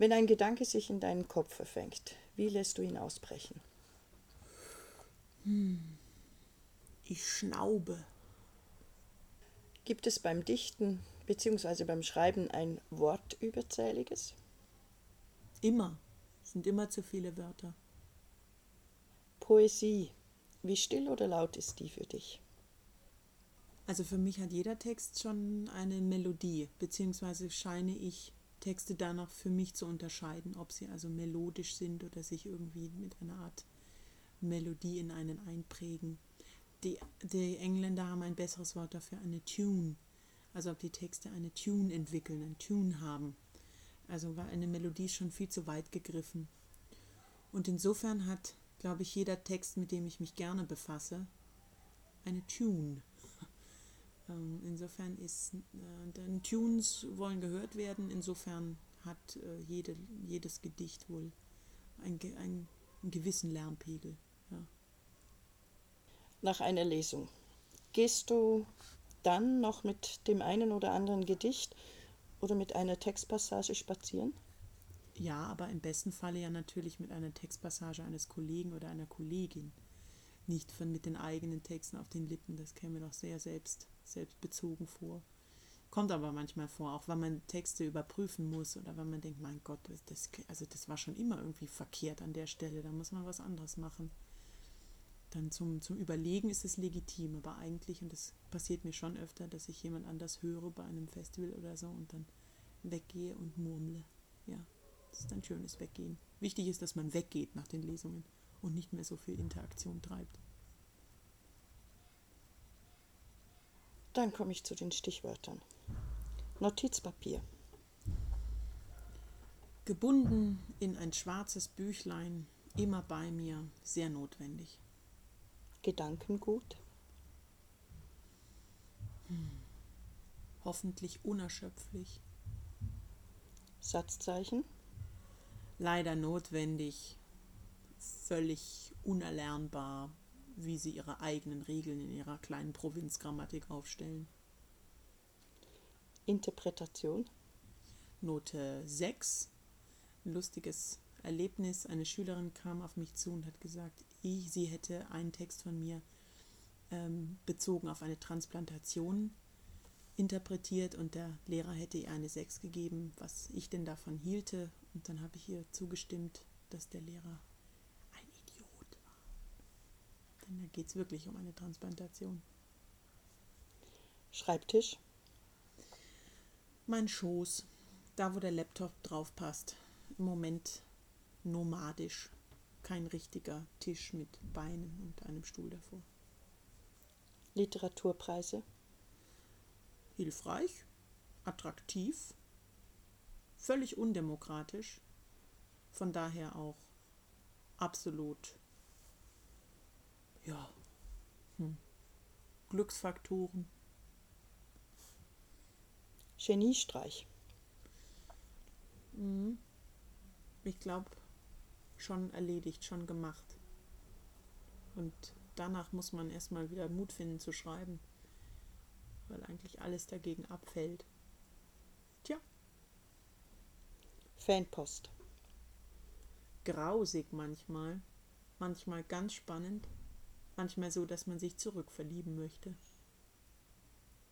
Wenn ein Gedanke sich in deinen Kopf verfängt, wie lässt du ihn ausbrechen? Ich schnaube. Gibt es beim Dichten bzw. beim Schreiben ein Wort überzähliges? Immer. Es sind immer zu viele Wörter. Poesie, wie still oder laut ist die für dich? Also für mich hat jeder Text schon eine Melodie, beziehungsweise scheine ich Texte danach für mich zu unterscheiden, ob sie also melodisch sind oder sich irgendwie mit einer Art Melodie in einen einprägen. Die, die Engländer haben ein besseres Wort dafür, eine Tune. Also ob die Texte eine Tune entwickeln, ein Tune haben. Also war eine Melodie schon viel zu weit gegriffen. Und insofern hat, glaube ich, jeder Text, mit dem ich mich gerne befasse, eine Tune. Ähm, insofern ist, äh, denn Tunes wollen gehört werden, insofern hat äh, jede, jedes Gedicht wohl einen, einen gewissen Lärmpegel. Ja. Nach einer Lesung, gehst du dann noch mit dem einen oder anderen Gedicht oder mit einer Textpassage spazieren? Ja, aber im besten Falle ja natürlich mit einer Textpassage eines Kollegen oder einer Kollegin. Nicht von mit den eigenen Texten auf den Lippen, das käme doch sehr selbst, selbstbezogen vor. Kommt aber manchmal vor, auch wenn man Texte überprüfen muss oder wenn man denkt, mein Gott, das, also das war schon immer irgendwie verkehrt an der Stelle, da muss man was anderes machen. Dann zum, zum Überlegen ist es legitim, aber eigentlich, und das passiert mir schon öfter, dass ich jemand anders höre bei einem Festival oder so und dann weggehe und murmle. Ja, das ist ein schönes Weggehen. Wichtig ist, dass man weggeht nach den Lesungen und nicht mehr so viel Interaktion treibt. Dann komme ich zu den Stichwörtern. Notizpapier. Gebunden in ein schwarzes Büchlein, immer bei mir, sehr notwendig. Gedankengut. Hm. Hoffentlich unerschöpflich. Satzzeichen. Leider notwendig, völlig unerlernbar, wie sie ihre eigenen Regeln in ihrer kleinen Provinzgrammatik aufstellen. Interpretation. Note 6. Ein lustiges Erlebnis. Eine Schülerin kam auf mich zu und hat gesagt, ich, sie hätte einen Text von mir ähm, bezogen auf eine Transplantation interpretiert und der Lehrer hätte ihr eine 6 gegeben, was ich denn davon hielte. Und dann habe ich ihr zugestimmt, dass der Lehrer ein Idiot war. Denn da geht es wirklich um eine Transplantation. Schreibtisch. Mein Schoß, da wo der Laptop drauf passt. Im Moment nomadisch. Kein richtiger Tisch mit Beinen und einem Stuhl davor. Literaturpreise. Hilfreich, attraktiv, völlig undemokratisch, von daher auch absolut, ja, hm, Glücksfaktoren. Geniestreich. Mhm. Ich glaube, schon erledigt, schon gemacht. Und danach muss man erstmal wieder Mut finden zu schreiben, weil eigentlich alles dagegen abfällt. Tja. Fanpost. Grausig manchmal, manchmal ganz spannend, manchmal so, dass man sich zurückverlieben möchte.